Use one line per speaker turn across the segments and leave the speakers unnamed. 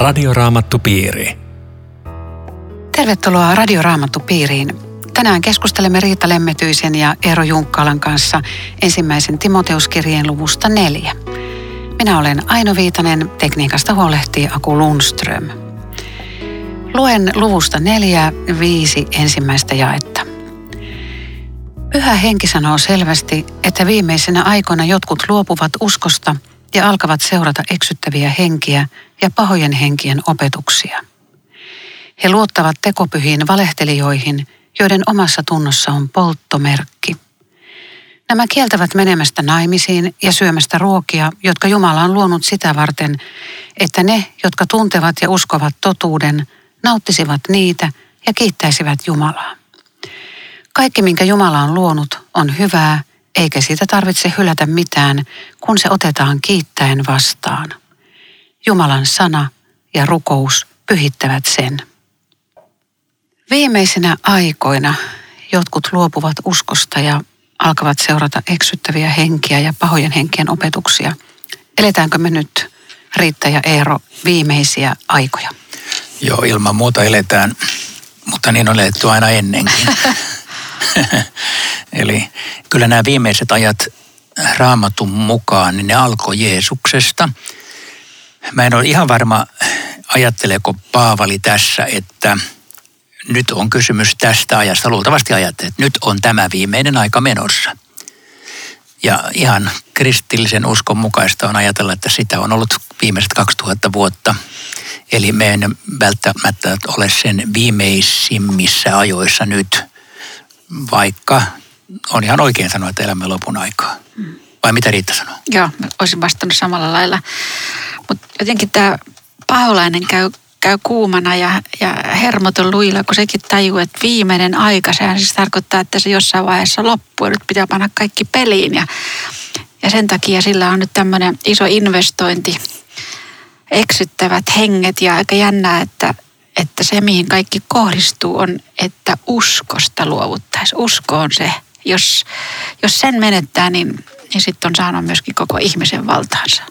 Radioraamattupiiri.
Tervetuloa Radioraamattupiiriin. Tänään keskustelemme Riitta Lemmetyisen ja Eero Junkkalan kanssa ensimmäisen Timoteuskirjeen luvusta neljä. Minä olen Aino Viitanen, tekniikasta huolehtii Aku Lundström. Luen luvusta neljä, viisi ensimmäistä jaetta. Pyhä henki sanoo selvästi, että viimeisenä aikoina jotkut luopuvat uskosta ja alkavat seurata eksyttäviä henkiä ja pahojen henkien opetuksia. He luottavat tekopyhiin valehtelijoihin, joiden omassa tunnossa on polttomerkki. Nämä kieltävät menemästä naimisiin ja syömästä ruokia, jotka Jumala on luonut sitä varten, että ne, jotka tuntevat ja uskovat totuuden, nauttisivat niitä ja kiittäisivät Jumalaa. Kaikki, minkä Jumala on luonut, on hyvää, eikä siitä tarvitse hylätä mitään, kun se otetaan kiittäen vastaan. Jumalan sana ja rukous pyhittävät sen. Viimeisinä aikoina jotkut luopuvat uskosta ja alkavat seurata eksyttäviä henkiä ja pahojen henkien opetuksia. Eletäänkö me nyt, Riitta ja Eero, viimeisiä aikoja?
Joo, ilman muuta eletään, mutta niin on eletty aina ennenkin. Eli kyllä nämä viimeiset ajat raamatun mukaan, niin ne alkoi Jeesuksesta. Mä en ole ihan varma, ajatteleeko Paavali tässä, että nyt on kysymys tästä ajasta. Luultavasti ajattelee, että nyt on tämä viimeinen aika menossa. Ja ihan kristillisen uskon mukaista on ajatella, että sitä on ollut viimeiset 2000 vuotta. Eli me en välttämättä ole sen viimeisimmissä ajoissa nyt, vaikka on ihan oikein sanoa, että elämme lopun aikaa. Vai mitä Riitta sanoo?
Joo, olisin vastannut samalla lailla. Mutta jotenkin tämä paholainen käy, käy kuumana ja, ja hermoton luilla, kun sekin tajuu, että viimeinen aika, sehän siis tarkoittaa, että se jossain vaiheessa loppuu ja nyt pitää panna kaikki peliin. Ja, ja sen takia sillä on nyt tämmöinen iso investointi, eksyttävät henget ja aika jännää, että, että se mihin kaikki kohdistuu on, että uskosta luovuttaisiin. Usko on se, jos, jos sen menettää, niin, niin sitten on saanut myöskin koko ihmisen valtaansa.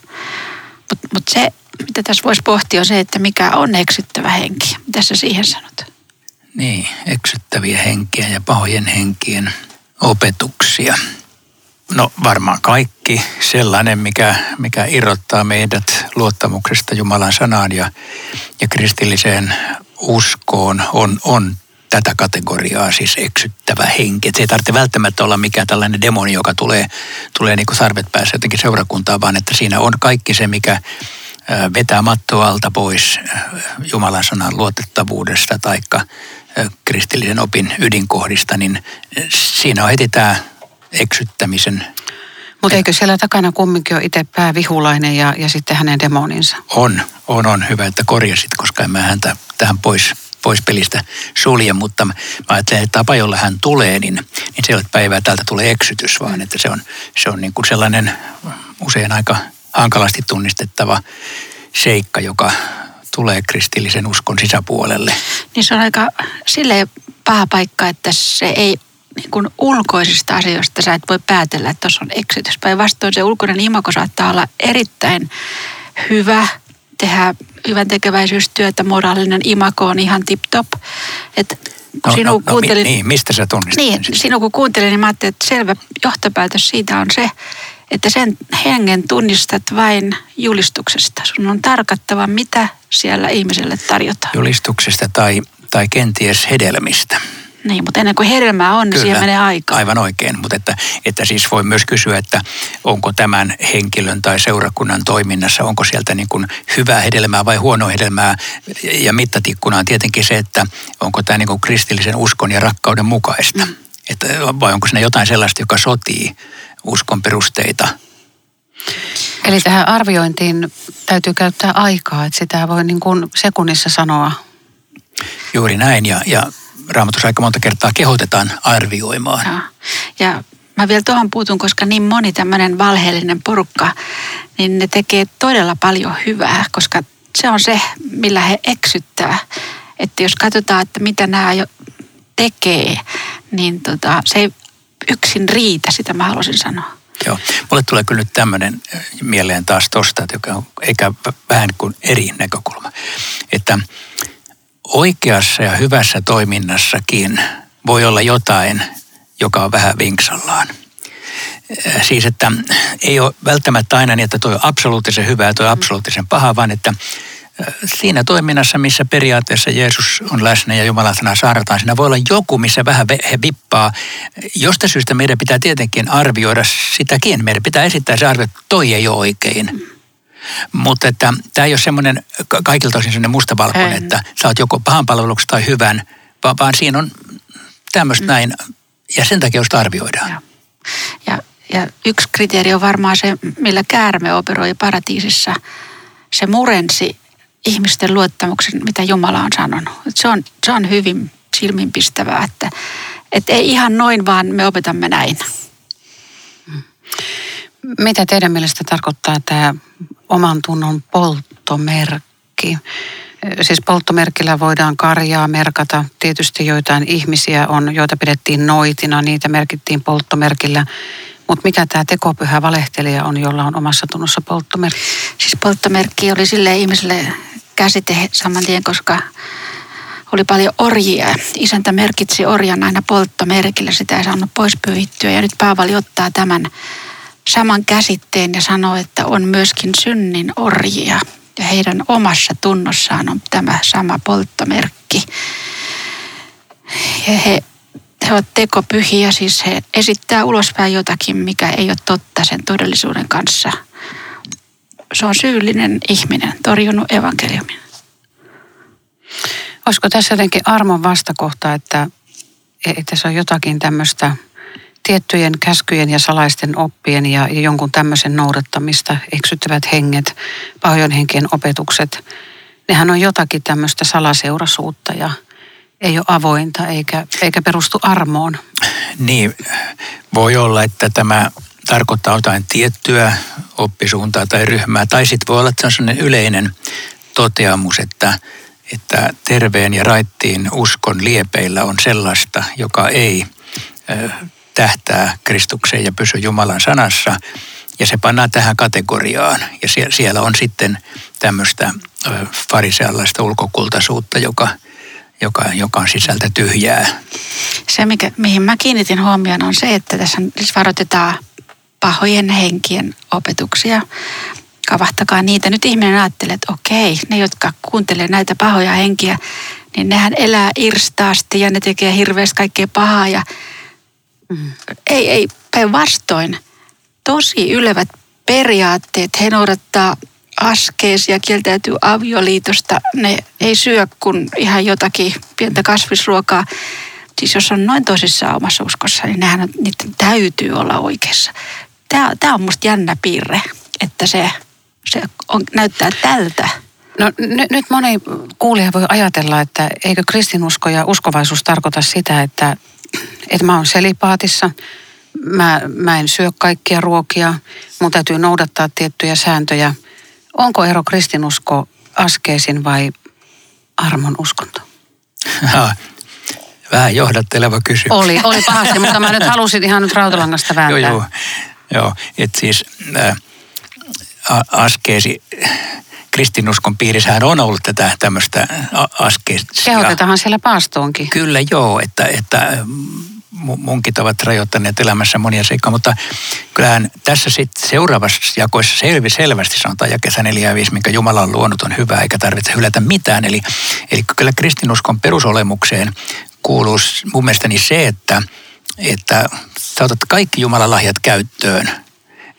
Mutta mut se, mitä tässä voisi pohtia, on se, että mikä on eksyttävä henki. Mitä sä siihen sanot?
Niin, eksyttäviä henkiä ja pahojen henkien opetuksia. No varmaan kaikki sellainen, mikä, mikä irrottaa meidät luottamuksesta Jumalan sanaan ja, ja kristilliseen uskoon on, on tätä kategoriaa, siis eksyttävä henki. Et se ei tarvitse välttämättä olla mikään tällainen demoni, joka tulee, tulee niin sarvet päässä jotenkin seurakuntaan, vaan että siinä on kaikki se, mikä vetää mattoa alta pois Jumalan sanan luotettavuudesta tai kristillisen opin ydinkohdista, niin siinä on heti tämä eksyttämisen
mutta eikö siellä takana kumminkin ole itse päävihulainen ja, ja sitten hänen demoninsa?
On, on, on hyvä, että korjasit, koska en mä häntä tähän pois, pois pelistä sulje, mutta mä ajattelen, että tapa, jolla hän tulee, niin, niin se ei ole päivää täältä tulee eksytys, vaan että se on, se on niin kuin sellainen usein aika hankalasti tunnistettava seikka, joka tulee kristillisen uskon sisäpuolelle.
Niin se on aika sille paha paikka, että se ei niin kuin ulkoisista asioista sä et voi päätellä, että tuossa on eksytys. Päinvastoin se ulkoinen imako saattaa olla erittäin hyvä, tehdä hyvän tekeväisyystyötä, moraalinen imako on ihan tip-top.
Kun no, sinun no, no, kuuntelin, niin, mistä sä tunnistat
Niin, sinun kun kuuntelin, niin mä ajattelin, että selvä johtopäätös siitä on se, että sen hengen tunnistat vain julistuksesta. Sun on tarkattava, mitä siellä ihmiselle tarjotaan.
Julistuksesta tai, tai kenties hedelmistä.
Niin, mutta ennen kuin hedelmää on, niin siihen menee aikaa.
Aivan oikein, mutta että, että siis voi myös kysyä, että onko tämän henkilön tai seurakunnan toiminnassa, onko sieltä niin kuin hyvää hedelmää vai huonoa hedelmää. Ja mittatikkuna on tietenkin se, että onko tämä niin kuin kristillisen uskon ja rakkauden mukaista. Mm. Että, vai onko siinä jotain sellaista, joka sotii uskon perusteita.
Eli tähän arviointiin täytyy käyttää aikaa, että sitä voi niin kuin sekunnissa sanoa.
Juuri näin ja, ja raamatussa aika monta kertaa kehotetaan arvioimaan.
Ja, ja mä vielä tuohon puutun, koska niin moni tämmöinen valheellinen porukka, niin ne tekee todella paljon hyvää, koska se on se, millä he eksyttää. Että jos katsotaan, että mitä nämä jo tekee, niin tota, se ei yksin riitä, sitä mä haluaisin sanoa.
Joo. Mulle tulee kyllä nyt tämmöinen mieleen taas tosta, että joka on eikä vähän kuin eri näkökulma. Että oikeassa ja hyvässä toiminnassakin voi olla jotain, joka on vähän vinksallaan. Siis, että ei ole välttämättä aina niin, että tuo on absoluuttisen hyvä ja tuo on absoluuttisen paha, vaan että siinä toiminnassa, missä periaatteessa Jeesus on läsnä ja Jumalan sana saarnataan, siinä voi olla joku, missä vähän he vippaa. Josta syystä meidän pitää tietenkin arvioida sitäkin. Meidän pitää esittää se arvio, että toi ei ole oikein. Mutta että tämä ei ole semmoinen kaikilta osin semmoinen mustavalkoinen, että sä oot joko pahan palveluksen tai hyvän, vaan, vaan siinä on tämmöistä mm. näin, ja sen takia just arvioidaan.
Ja, ja, ja yksi kriteeri on varmaan se, millä käärme operoi paratiisissa. Se murensi ihmisten luottamuksen, mitä Jumala on sanonut. Se on, se on hyvin silminpistävää, että, että ei ihan noin, vaan me opetamme näin.
Mitä teidän mielestä tarkoittaa tämä oman tunnon polttomerkki? Siis polttomerkillä voidaan karjaa merkata. Tietysti joitain ihmisiä on, joita pidettiin noitina, niitä merkittiin polttomerkillä. Mutta mikä tämä tekopyhä valehtelija on, jolla on omassa tunnossa polttomerkki?
Siis polttomerkki oli sille ihmiselle käsite saman tien, koska oli paljon orjia. Isäntä merkitsi orjan aina polttomerkillä, sitä ei saanut pois pyyhittyä. Ja nyt Paavali ottaa tämän saman käsitteen ja sanoo, että on myöskin synnin orjia. Ja heidän omassa tunnossaan on tämä sama polttomerkki. Ja he, he ovat tekopyhiä, siis he esittää ulospäin jotakin, mikä ei ole totta sen todellisuuden kanssa – se on syyllinen ihminen, torjunut evankeliumin.
Olisiko tässä jotenkin armon vastakohta, että, että se on jotakin tämmöistä tiettyjen käskyjen ja salaisten oppien ja, ja jonkun tämmöisen noudattamista, eksyttävät henget, pahojen henkien opetukset, nehän on jotakin tämmöistä salaseurasuutta ja ei ole avointa eikä, eikä perustu armoon.
Niin, voi olla, että tämä tarkoittaa jotain tiettyä oppisuuntaa tai ryhmää. Tai sitten voi olla sellainen yleinen toteamus, että, että terveen ja raittiin uskon liepeillä on sellaista, joka ei tähtää Kristukseen ja pysy Jumalan sanassa. Ja se pannaan tähän kategoriaan. Ja siellä on sitten tämmöistä farisealaista ulkokultaisuutta, joka, joka, joka on sisältä tyhjää.
Se, mikä, mihin mä kiinnitin huomioon, on se, että tässä varoitetaan pahojen henkien opetuksia. Kavahtakaa niitä. Nyt ihminen ajattelee, että okei, ne jotka kuuntelee näitä pahoja henkiä, niin nehän elää irstaasti ja ne tekee hirveästi kaikkea pahaa. Ja... Mm. Ei, ei, päinvastoin. Tosi ylevät periaatteet. He noudattaa askeesia, kieltäytyy avioliitosta. Ne ei syö kuin ihan jotakin pientä kasvisruokaa. Siis jos on noin tosissaan omassa uskossa, niin nehän, niiden täytyy olla oikeassa tämä, tämä on musta jännä piirre, että se, se on, näyttää tältä.
No n- nyt moni kuulija voi ajatella, että eikö kristinusko ja uskovaisuus tarkoita sitä, että, että mä oon selipaatissa, mä, mä en syö kaikkia ruokia, mun täytyy noudattaa tiettyjä sääntöjä. Onko ero kristinusko askeesin vai armon uskonto?
Vähän johdatteleva kysymys.
Oli, oli pahasti, mutta mä nyt halusin ihan nyt rautalangasta vääntää.
Joo, joo. Joo, että siis ää, askeesi, kristinuskon piirissähän on ollut tätä tämmöistä askeesia.
Kehotetaanhan siellä paastoonkin.
Kyllä joo, että, että munkit ovat rajoittaneet elämässä monia seikkoja, mutta kyllähän tässä sitten seuraavassa jakoissa selvi, selvästi sanotaan jakessa 4 ja 5, minkä Jumala on luonut on hyvä eikä tarvitse hylätä mitään. Eli, eli kyllä kristinuskon perusolemukseen kuuluu mun mielestäni se, että, että sä otat kaikki Jumalan lahjat käyttöön,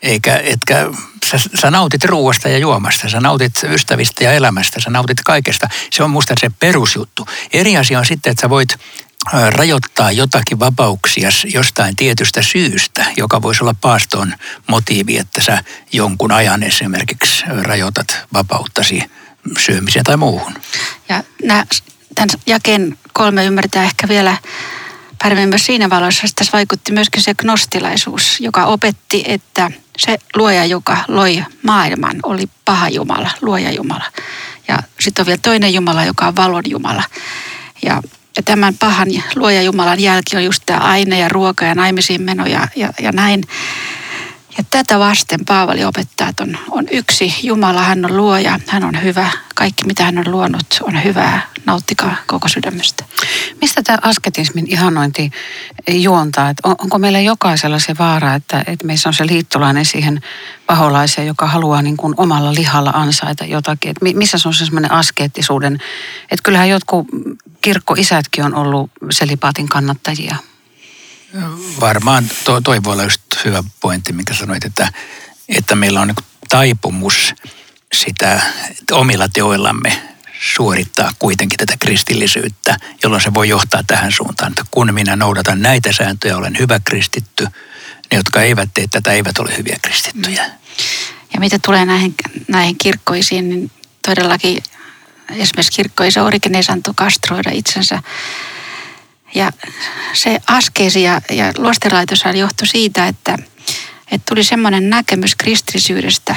eikä, etkä, sä, sä nautit ruuasta ja juomasta, sä nautit ystävistä ja elämästä, sä nautit kaikesta. Se on musta se perusjuttu. Eri asia on sitten, että sä voit rajoittaa jotakin vapauksia jostain tietystä syystä, joka voisi olla paaston motiivi, että sä jonkun ajan esimerkiksi rajoitat vapauttasi syömiseen tai muuhun.
Ja nämä, tämän jakeen kolme ymmärtää ehkä vielä paremmin myös siinä valossa, että tässä vaikutti myöskin se gnostilaisuus, joka opetti, että se luoja, joka loi maailman, oli paha Jumala, luoja Jumala. Ja sitten on vielä toinen Jumala, joka on valon Jumala. Ja, ja tämän pahan luoja Jumalan jälki on just tämä aine ja ruoka ja naimisiin meno ja, ja, ja näin. Ja tätä vasten Paavali opettaa, että on, on yksi Jumala, hän on luoja, hän on hyvä. Kaikki mitä hän on luonut on hyvää, nauttikaa koko sydämestä.
Mistä tämä asketismin ihanointi juontaa? Että on, onko meillä jokaisella se vaara, että, että meissä on se liittolainen siihen paholaiseen, joka haluaa niin kuin omalla lihalla ansaita jotakin? Että missä se on se semmoinen askeettisuuden? Että kyllähän jotkut kirkkoisätkin on ollut selipaatin kannattajia.
Varmaan toi, toi voi olla just hyvä pointti, mikä sanoit, että, että meillä on niin taipumus sitä omilla teoillamme suorittaa kuitenkin tätä kristillisyyttä, jolloin se voi johtaa tähän suuntaan, että kun minä noudatan näitä sääntöjä, olen hyvä kristitty, ne, jotka eivät tee tätä, eivät ole hyviä kristittyjä.
Ja mitä tulee näihin, näihin kirkkoisiin, niin todellakin esimerkiksi kirkkoisa Origenes antoi kastroida itsensä ja se askeesi ja, ja luostelaitos johtui siitä, että, että tuli semmoinen näkemys kristillisyydestä,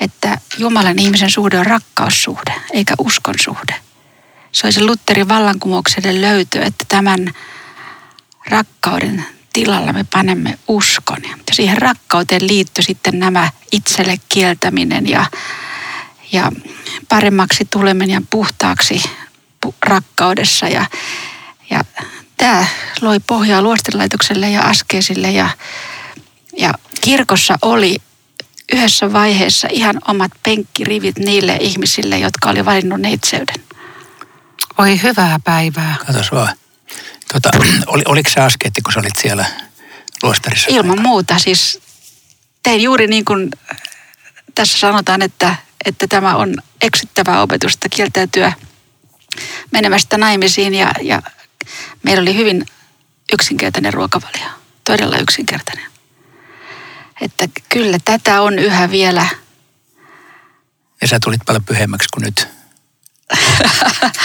että Jumalan ihmisen suhde on rakkaussuhde, eikä uskon suhde. Se oli se Lutherin vallankumoukselle löytö, että tämän rakkauden tilalla me panemme uskon. Ja siihen rakkauteen liittyi sitten nämä itselle kieltäminen ja, ja paremmaksi tuleminen ja puhtaaksi rakkaudessa. Ja, ja tämä loi pohjaa luostelaitokselle ja askeisille ja, ja kirkossa oli yhdessä vaiheessa ihan omat penkkirivit niille ihmisille, jotka oli valinnut neitseyden.
Oi hyvää päivää.
Katos vaan. Tota, oli, oliko se askeetti, kun sä olit siellä luostarissa?
Ilman muuta. Siis tein juuri niin kuin tässä sanotaan, että, että tämä on eksyttävää opetusta kieltäytyä menemästä naimisiin ja, ja Meillä oli hyvin yksinkertainen ruokavalio, todella yksinkertainen. Että kyllä tätä on yhä vielä.
Ja sä tulit paljon pyhemmäksi kuin nyt.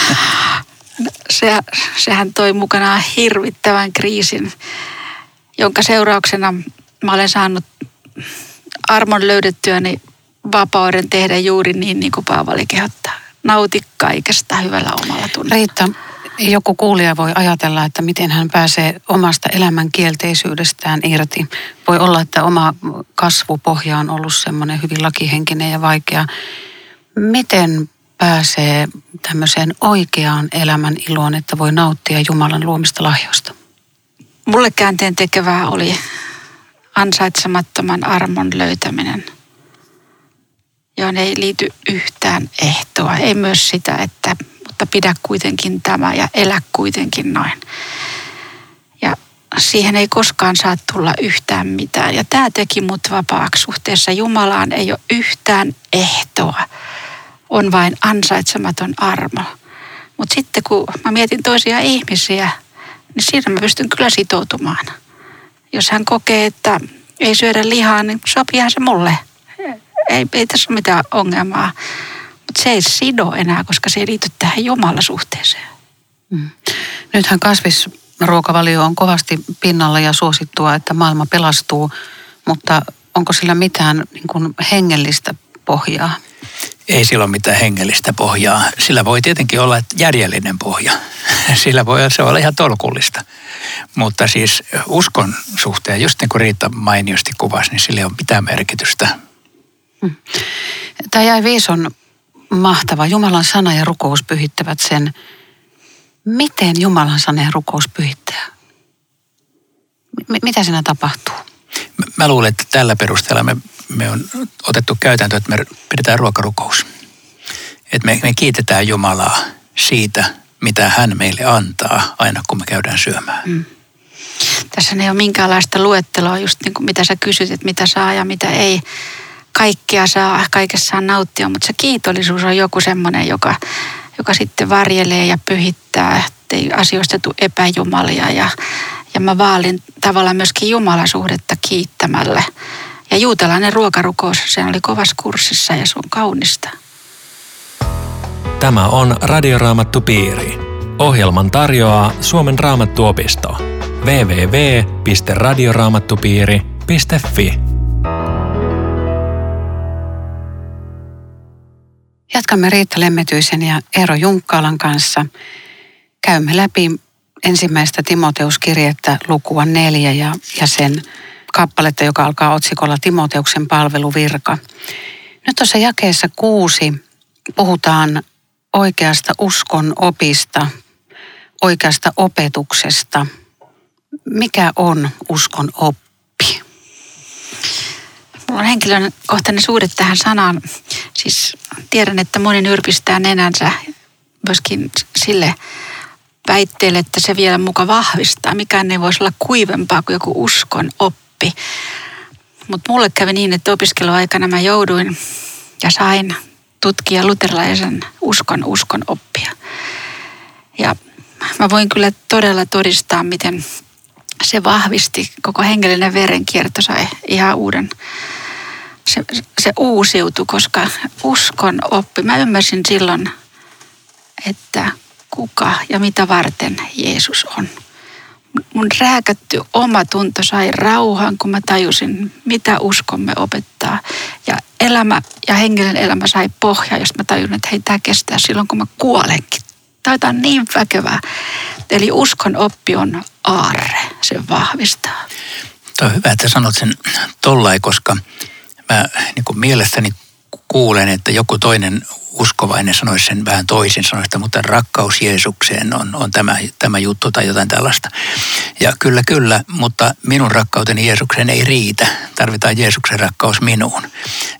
Se, sehän toi mukanaan hirvittävän kriisin, jonka seurauksena mä olen saanut armon löydettyäni vapauden tehdä juuri niin, niin kuin Paavali kehottaa. Nauti kaikesta hyvällä omalla tunnella.
Riitta, joku kuulija voi ajatella, että miten hän pääsee omasta elämän kielteisyydestään irti. Voi olla, että oma kasvupohja on ollut semmoinen hyvin lakihenkinen ja vaikea. Miten pääsee tämmöiseen oikeaan elämän iloon, että voi nauttia Jumalan luomista lahjoista?
Mulle käänteen tekevää oli ansaitsemattoman armon löytäminen, johon ei liity yhtään ehtoa. Ei myös sitä, että mutta pidä kuitenkin tämä ja elä kuitenkin noin. Ja siihen ei koskaan saa tulla yhtään mitään. Ja tämä teki mut vapaaksi suhteessa Jumalaan. Ei ole yhtään ehtoa. On vain ansaitsematon armo. Mutta sitten kun mä mietin toisia ihmisiä, niin siinä mä pystyn kyllä sitoutumaan. Jos hän kokee, että ei syödä lihaa, niin sopiihan se mulle. Ei, ei tässä ole mitään ongelmaa mutta se ei sido enää, koska se ei liity tähän Jumalasuhteeseen. Mm.
Nythän kasvisruokavalio on kovasti pinnalla ja suosittua, että maailma pelastuu, mutta onko sillä mitään niin kuin hengellistä pohjaa?
Ei sillä ole mitään hengellistä pohjaa. Sillä voi tietenkin olla järjellinen pohja. Sillä voi se olla ihan tolkullista. Mutta siis uskon suhteen, just niin kuin Riitta mainiosti kuvasi, niin sillä ei ole mitään merkitystä.
Mm. Tämä jäi Viison mahtava. Jumalan sana ja rukous pyhittävät sen. Miten Jumalan sana ja rukous pyhittää? M- mitä siinä tapahtuu?
Mä luulen, että tällä perusteella me, me on otettu käytäntö, että me pidetään ruokarukous. Että me, me kiitetään Jumalaa siitä, mitä hän meille antaa aina kun me käydään syömään. Mm.
Tässä ei ole minkäänlaista luetteloa, just niin kuin mitä sä kysyt, että mitä saa ja mitä ei kaikkea saa, kaikessa saa nauttia, mutta se kiitollisuus on joku semmoinen, joka, joka sitten varjelee ja pyhittää, ettei asioista tule epäjumalia ja, ja mä vaalin tavallaan myöskin jumalasuhdetta kiittämällä. Ja juutalainen ruokarukous, se oli kovassa kurssissa ja se on kaunista.
Tämä on Radioraamattu Piiri. Ohjelman tarjoaa Suomen raamattuopisto. www.radioraamattupiiri.fi
Jatkamme Riitta Lemmetyisen ja Eero Junkkaalan kanssa. Käymme läpi ensimmäistä Timoteuskirjettä lukua neljä ja, ja sen kappaletta, joka alkaa otsikolla Timoteuksen palveluvirka. Nyt tuossa jakeessa kuusi puhutaan oikeasta uskon opista, oikeasta opetuksesta. Mikä on uskon oppi?
Mulla on henkilökohtainen suhde tähän sanaan. Siis tiedän, että moni nyrpistää nenänsä myöskin sille väitteelle, että se vielä muka vahvistaa. Mikään ei voisi olla kuivempaa kuin joku uskon oppi. Mutta mulle kävi niin, että opiskeluaikana mä jouduin ja sain tutkia luterilaisen uskon uskon oppia. Ja mä voin kyllä todella todistaa, miten se vahvisti, koko hengellinen verenkierto sai ihan uuden, se, se uusiutui, koska uskon oppi, mä ymmärsin silloin, että kuka ja mitä varten Jeesus on. Mun rääkätty oma tunto sai rauhan, kun mä tajusin, mitä uskomme opettaa. Ja elämä ja hengellinen elämä sai pohjaa, jos mä tajun, että hei, tämä kestää silloin, kun mä kuolenkin. Tämä on niin väkevää. Eli uskon oppi on aarre, se vahvistaa.
Tuo on hyvä, että sanot sen tollai, koska mä niin kuin mielestäni kuulen, että joku toinen uskovainen sanoisi sen vähän toisin, sanoisi, että mutta rakkaus Jeesukseen on, on tämä, tämä juttu tai jotain tällaista. Ja kyllä, kyllä, mutta minun rakkauteni Jeesukseen ei riitä. Tarvitaan Jeesuksen rakkaus minuun.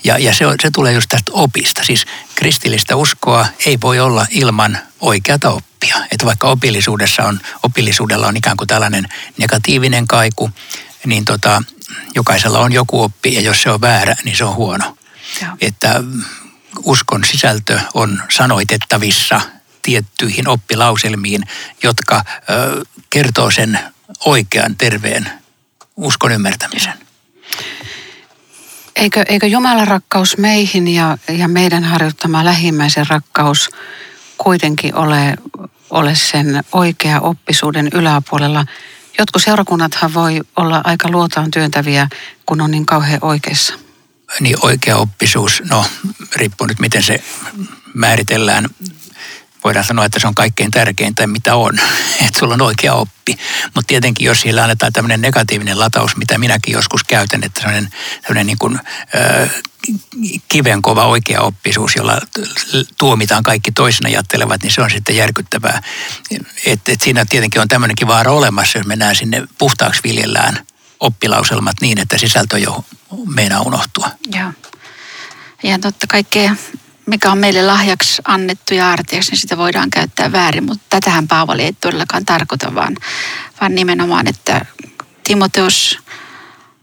Ja, ja se, se tulee just tästä opista. Siis kristillistä uskoa ei voi olla ilman oikeata oppia. Että vaikka opillisuudessa on, opillisuudella on ikään kuin tällainen negatiivinen kaiku, niin tota, jokaisella on joku oppi ja jos se on väärä, niin se on huono. Joo. Että uskon sisältö on sanoitettavissa tiettyihin oppilauselmiin, jotka ö, kertoo sen oikean, terveen uskon ymmärtämisen.
Eikö, eikö Jumalan rakkaus meihin ja, ja meidän harjoittama lähimmäisen rakkaus kuitenkin ole, ole sen oikea oppisuuden yläpuolella? Jotkut seurakunnathan voi olla aika luotaan työntäviä, kun on niin kauhean oikeassa
niin oikea oppisuus, no riippuu nyt miten se määritellään. Voidaan sanoa, että se on kaikkein tärkeintä, mitä on, että sulla on oikea oppi. Mutta tietenkin, jos sillä annetaan tämmöinen negatiivinen lataus, mitä minäkin joskus käytän, että sellainen niin kuin, äh, kivenkova oikea oppisuus, jolla tuomitaan kaikki toisena ajattelevat, niin se on sitten järkyttävää. Et, et siinä tietenkin on tämmöinenkin vaara olemassa, jos mennään sinne puhtaaksi viljellään – oppilauselmat niin, että sisältö jo meinaa unohtua.
Joo. Ja totta kaikkea, mikä on meille lahjaksi annettu ja aarteeksi, niin sitä voidaan käyttää väärin. Mutta tätähän Paavali ei todellakaan tarkoita, vaan, vaan nimenomaan, että Timoteus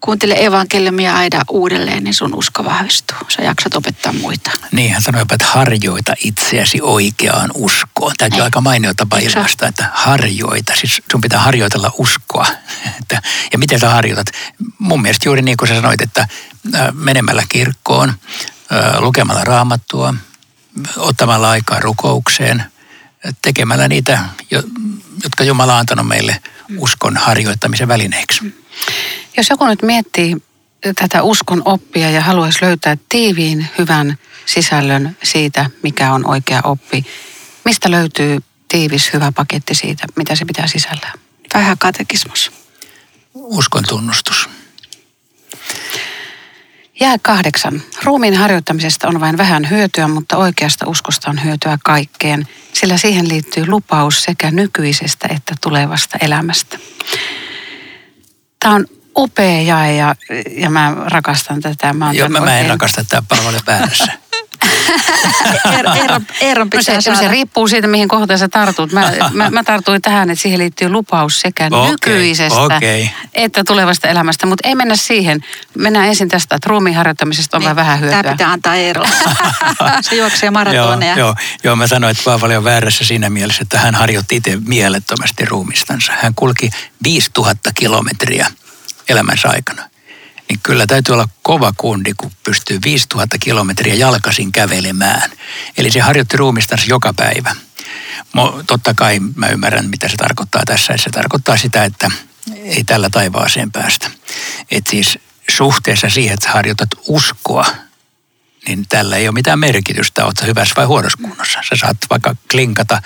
kuuntele evankeliumia aina uudelleen, niin sun usko vahvistuu. Sä jaksat opettaa muita.
Niin, hän sanoi, että harjoita itseäsi oikeaan uskoon. Tämäkin on aika mainio tapa ilmaista, että harjoita. Siis sun pitää harjoitella uskoa. Että, ja miten sä harjoitat? Mun mielestä juuri niin kuin sä sanoit, että menemällä kirkkoon, lukemalla raamattua, ottamalla aikaa rukoukseen, tekemällä niitä, jotka Jumala on antanut meille uskon harjoittamisen välineeksi.
Jos joku nyt miettii tätä uskon oppia ja haluaisi löytää tiiviin hyvän sisällön siitä, mikä on oikea oppi, mistä löytyy tiivis hyvä paketti siitä, mitä se pitää sisällään?
Vähän katekismus.
Uskon tunnustus.
Jää kahdeksan. Ruumiin harjoittamisesta on vain vähän hyötyä, mutta oikeasta uskosta on hyötyä kaikkeen, sillä siihen liittyy lupaus sekä nykyisestä että tulevasta elämästä. Tämä on upea jae ja, ja mä rakastan tätä.
Mä Joo, mä, mä en rakasta tätä väärässä.
Eeron, Eeron pitää
no se, se riippuu siitä, mihin kohtaan sä tartut. Mä, mä, mä tartuin tähän, että siihen liittyy lupaus sekä okay, nykyisestä okay. että tulevasta elämästä. Mutta ei mennä siihen. Mennään ensin tästä, että ruumiin harjoittamisesta on niin, vähän hyötyä.
Tämä pitää antaa Eerolle. se juoksee maratoneja.
joo, joo, joo, mä sanoin, että Paavali on väärässä siinä mielessä, että hän harjoitti itse mielettömästi ruumistansa. Hän kulki 5000 kilometriä elämänsä aikana. Niin kyllä täytyy olla kova kundi, kun pystyy 5000 kilometriä jalkasin kävelemään. Eli se harjoitti ruumistansa joka päivä. Mo, totta kai mä ymmärrän, mitä se tarkoittaa tässä. Se tarkoittaa sitä, että ei tällä taivaaseen päästä. Et siis suhteessa siihen, että harjoitat uskoa, niin tällä ei ole mitään merkitystä, oletko hyvässä vai huonossa kunnossa. Sä saat vaikka klinkata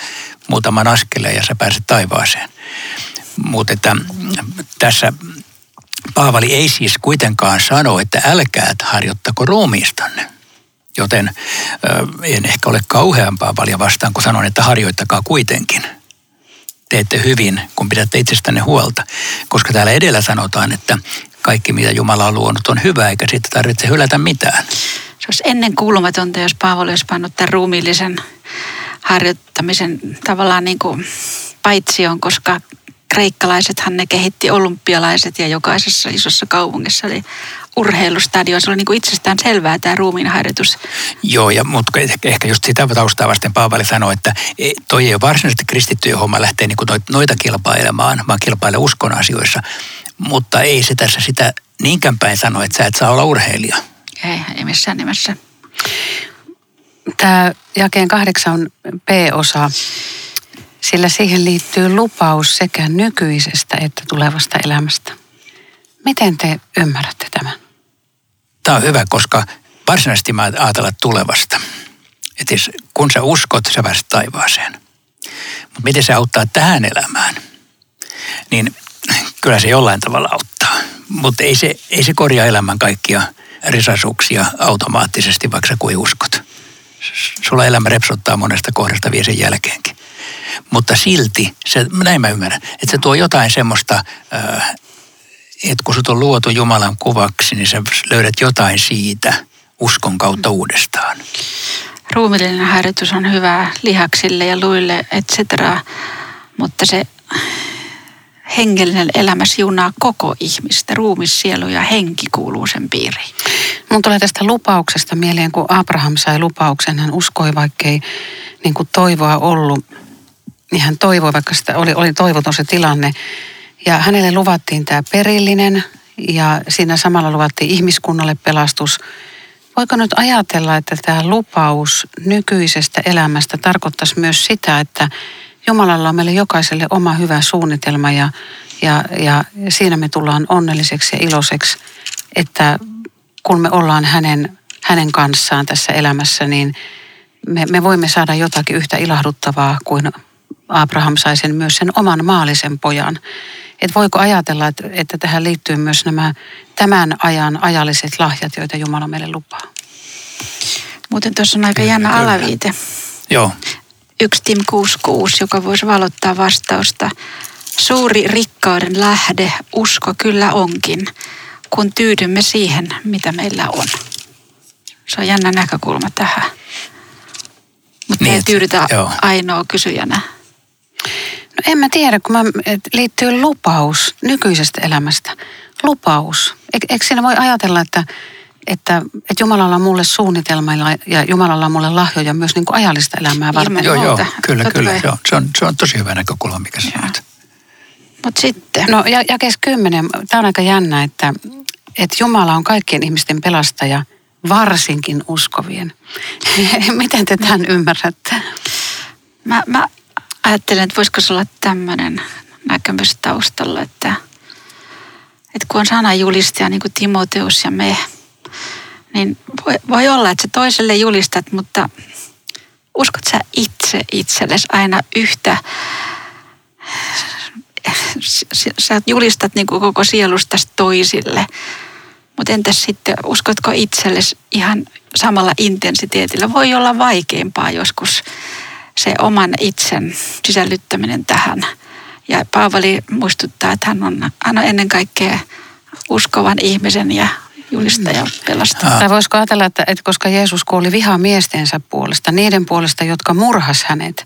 muutaman askeleen ja sä pääset taivaaseen. Mutta tässä Paavali ei siis kuitenkaan sano, että älkää harjoittako ruumiistanne. Joten en ehkä ole kauheampaa paljon vastaan, kun sanon, että harjoittakaa kuitenkin. Teette hyvin, kun pidätte itsestänne huolta. Koska täällä edellä sanotaan, että kaikki mitä Jumala on luonut on hyvä, eikä siitä tarvitse hylätä mitään.
Se olisi ennen kuulumatonta, jos Paavali olisi pannut tämän ruumiillisen harjoittamisen tavallaan niin kuin paitsioon, koska kreikkalaisethan ne kehitti olympialaiset ja jokaisessa isossa kaupungissa oli urheilustadion. Se oli niin kuin itsestään selvää tämä ruumiinharjoitus.
Joo, ja, mutta ehkä just sitä taustaa vasten Paavali sanoi, että e, toi ei ole varsinaisesti kristittyjen homma lähteä niin kuin noita kilpailemaan, vaan kilpailla uskon asioissa. Mutta ei se tässä sitä niinkään päin sano, että sä et saa olla urheilija.
Ei, ei missään nimessä.
Tämä jakeen kahdeksan P-osa, sillä siihen liittyy lupaus sekä nykyisestä että tulevasta elämästä. Miten te ymmärrätte tämän?
Tämä on hyvä, koska varsinaisesti mä ajatella tulevasta. Että kun sä uskot, sä pääset taivaaseen. Mutta miten se auttaa tähän elämään? Niin kyllä se jollain tavalla auttaa. Mutta ei se, ei se korjaa elämän kaikkia risasuuksia automaattisesti, vaikka sä kuin uskot. Sulla elämä repsottaa monesta kohdasta vielä sen jälkeenkin. Mutta silti, se, näin mä ymmärrän, että se tuo jotain semmoista, että kun sut on luotu Jumalan kuvaksi, niin sä löydät jotain siitä uskon kautta uudestaan.
Ruumillinen harjoitus on hyvä lihaksille ja luille, etc. Mutta se hengellinen elämä siunaa koko ihmistä. Ruumis, sielu ja henki kuuluu sen piiriin.
Mun tulee tästä lupauksesta mieleen, kun Abraham sai lupauksen. Hän uskoi, vaikkei niin kuin toivoa ollut. Niin hän toivoi, vaikka sitä oli, oli toivoton se tilanne. Ja hänelle luvattiin tämä perillinen ja siinä samalla luvattiin ihmiskunnalle pelastus. Voiko nyt ajatella, että tämä lupaus nykyisestä elämästä tarkoittaisi myös sitä, että Jumalalla on meille jokaiselle oma hyvä suunnitelma ja, ja, ja siinä me tullaan onnelliseksi ja iloiseksi, että kun me ollaan hänen, hänen kanssaan tässä elämässä, niin me, me voimme saada jotakin yhtä ilahduttavaa kuin Abraham sai sen myös sen oman maallisen pojan. Et voiko ajatella, että, että tähän liittyy myös nämä tämän ajan ajalliset lahjat, joita Jumala meille lupaa?
Muuten tuossa on aika jännä alaviite.
Joo.
1 Tim 66, joka voisi valottaa vastausta. Suuri rikkauden lähde, usko kyllä onkin, kun tyydymme siihen, mitä meillä on. Se on jännä näkökulma tähän. Mutta niin, ei tyydytä joo. ainoa kysyjänä.
No en mä tiedä, kun mä, et liittyy lupaus nykyisestä elämästä. Lupaus. E, eikö siinä voi ajatella, että että, että Jumalalla on mulle suunnitelma ja Jumalalla on mulle lahjoja myös niin kuin ajallista elämää varten.
Joo, joo, kyllä, Totta kyllä. Joo. Se, on, se on tosi hyvä näkökulma, mikä sanoit.
Mutta sitten?
No ja, jakes kymmenen, tämä on aika jännä, että, että Jumala on kaikkien ihmisten pelastaja, varsinkin uskovien. Miten te tämän ymmärrätte?
Mä, mä ajattelen, että voisiko se olla tämmöinen näkemys taustalla, että, että kun on sanajulistaja niin kuin Timoteus ja me, niin voi, voi olla, että sä toiselle julistat, mutta uskot sä itse itsellesi aina yhtä sä julistat niin kuin koko sielusta toisille. Mutta entäs sitten, uskotko itsellesi ihan samalla intensiteetillä? Voi olla vaikeampaa joskus se oman itsen sisällyttäminen tähän. Ja Paavali muistuttaa, että hän on, hän on ennen kaikkea uskovan ihmisen ja julistaja pelastaa.
Tai voisiko ajatella, että, että koska Jeesus kuoli vihamiestensä puolesta, niiden puolesta, jotka murhas hänet,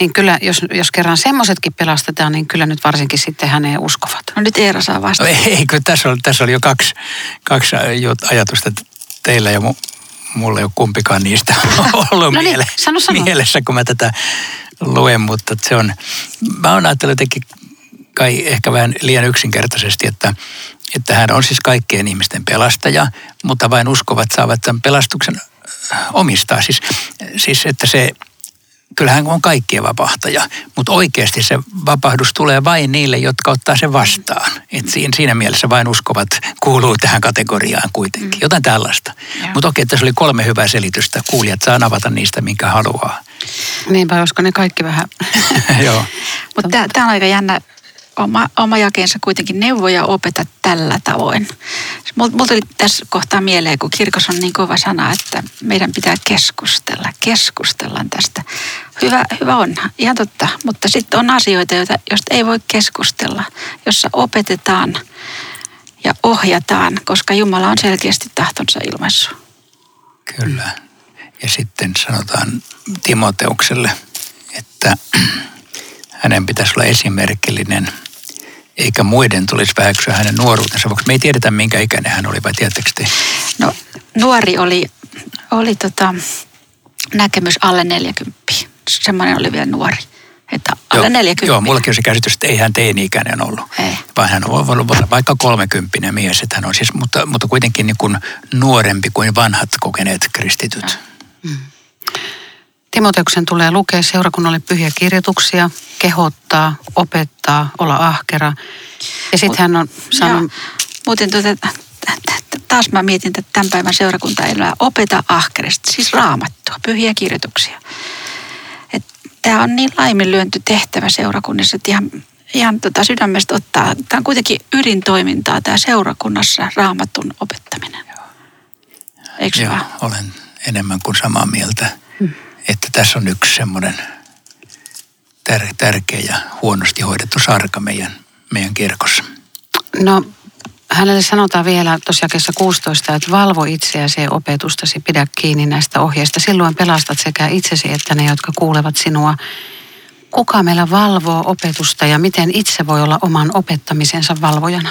niin kyllä, jos, jos kerran semmoisetkin pelastetaan, niin kyllä nyt varsinkin sitten häneen uskovat.
No nyt Eera saa vastata.
No ei, kyllä tässä oli, tässä oli jo kaksi, kaksi ajatusta teillä ja mu, mulla ei ole kumpikaan niistä ollut
no niin, miele, sano, sano.
mielessä, kun mä tätä luen, mutta se on, mä oon ajatellut jotenkin kai ehkä vähän liian yksinkertaisesti, että, että hän on siis kaikkien ihmisten pelastaja, mutta vain uskovat saavat tämän pelastuksen omistaa. Siis, siis että se kyllähän on kaikkien vapahtaja, mutta oikeasti se vapahdus tulee vain niille, jotka ottaa sen vastaan. Et siinä, siinä mielessä vain uskovat kuuluu tähän kategoriaan kuitenkin. Mm. Jotain tällaista. Mutta okei, tässä oli kolme hyvää selitystä. Kuulijat saa avata niistä, minkä haluaa.
Niinpä, olisiko ne kaikki vähän.
Joo.
Mutta tämä on aika jännä oma, oma jakeensa kuitenkin neuvoja opeta tällä tavoin. Mulla tuli tässä kohtaa mieleen, kun kirkossa on niin kova sana, että meidän pitää keskustella. Keskustellaan tästä. Hyvä, hyvä on, ihan totta. Mutta sitten on asioita, joita, joista ei voi keskustella, jossa opetetaan ja ohjataan, koska Jumala on selkeästi tahtonsa ilmaissut.
Kyllä. Ja sitten sanotaan Timoteukselle, että hänen pitäisi olla esimerkillinen, eikä muiden tulisi väheksyä hänen nuoruutensa, koska me ei tiedetä, minkä ikäinen hän oli, vai tiedättekö te?
No, nuori oli, oli tota, näkemys alle 40. Semmoinen oli vielä nuori. Että alle
joo,
40.
Joo, mullakin on se käsitys, että ei hän teini-ikäinen ollut.
Ei.
Vaan hän on ollut vaikka kolmekymppinen mies, että hän on siis, mutta, mutta kuitenkin niin kuin nuorempi kuin vanhat kokeneet kristityt. Mm.
Timoteuksen tulee lukea seurakunnalle pyhiä kirjoituksia, kehottaa, opettaa, olla ahkera. Ja sitten hän on sanonut...
Muuten tuota, taas mä mietin, että tämän päivän seurakunta ei opeta ahkerasti, siis raamattua, pyhiä kirjoituksia. Tämä on niin laiminlyönty tehtävä seurakunnissa, että ihan, ihan tota sydämestä ottaa. Tämä on kuitenkin ydintoimintaa tämä seurakunnassa raamatun opettaminen. Eikö
Joo, olen enemmän kuin samaa mieltä. Hmm että tässä on yksi semmoinen tär- tärkeä ja huonosti hoidettu sarka meidän, meidän kirkossa.
No hänelle sanotaan vielä tosiaan 16, että valvo itseäsi ja opetustasi, pidä kiinni näistä ohjeista. Silloin pelastat sekä itsesi että ne, jotka kuulevat sinua. Kuka meillä valvoo opetusta ja miten itse voi olla oman opettamisensa valvojana?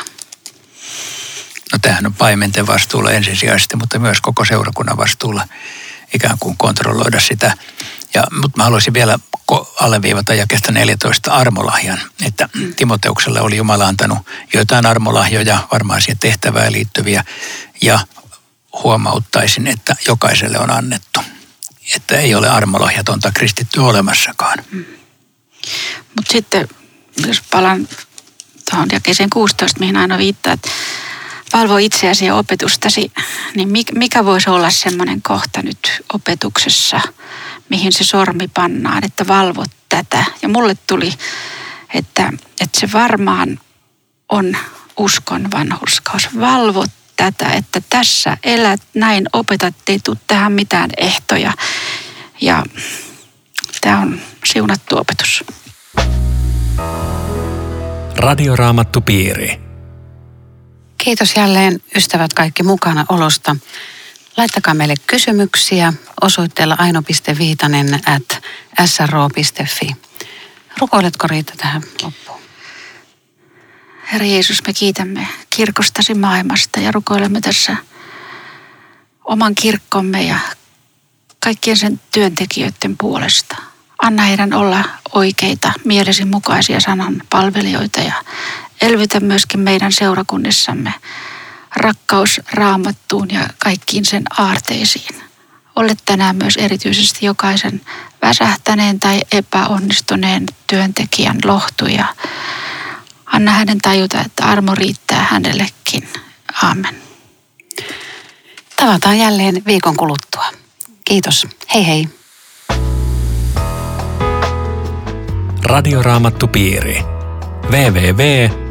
No tämähän on paimenten vastuulla ensisijaisesti, mutta myös koko seurakunnan vastuulla ikään kuin kontrolloida sitä. Ja, mutta mä haluaisin vielä alleviivata jakesta 14 armolahjan, että Timoteukselle oli Jumala antanut joitain armolahjoja, varmaan siihen tehtävään liittyviä, ja huomauttaisin, että jokaiselle on annettu. Että ei ole armolahjatonta kristitty olemassakaan.
Mutta sitten, jos palaan tuohon jakeeseen 16, mihin aina viittaa, että valvo itseäsi ja opetustasi, niin mikä voisi olla semmoinen kohta nyt opetuksessa, mihin se sormi pannaan, että valvot tätä. Ja mulle tuli, että, että se varmaan on uskon vanhurskaus. Valvot tätä, että tässä elät näin, opetat, ei tule tähän mitään ehtoja. Ja tämä on siunattu opetus.
Radioraamattupiiri.
Kiitos jälleen ystävät kaikki mukana olosta. Laittakaa meille kysymyksiä osoitteella aino.viitanen at sro.fi. Rukoiletko Riitta tähän loppuun?
Herra Jeesus, me kiitämme kirkostasi maailmasta ja rukoilemme tässä oman kirkkomme ja kaikkien sen työntekijöiden puolesta. Anna heidän olla oikeita, mielesi mukaisia sanan palvelijoita ja elvytä myöskin meidän seurakunnissamme rakkaus raamattuun ja kaikkiin sen aarteisiin. Ole tänään myös erityisesti jokaisen väsähtäneen tai epäonnistuneen työntekijän lohtu ja anna hänen tajuta, että armo riittää hänellekin. Amen.
Tavataan jälleen viikon kuluttua. Kiitos. Hei hei.
Radioraamattupiiri. www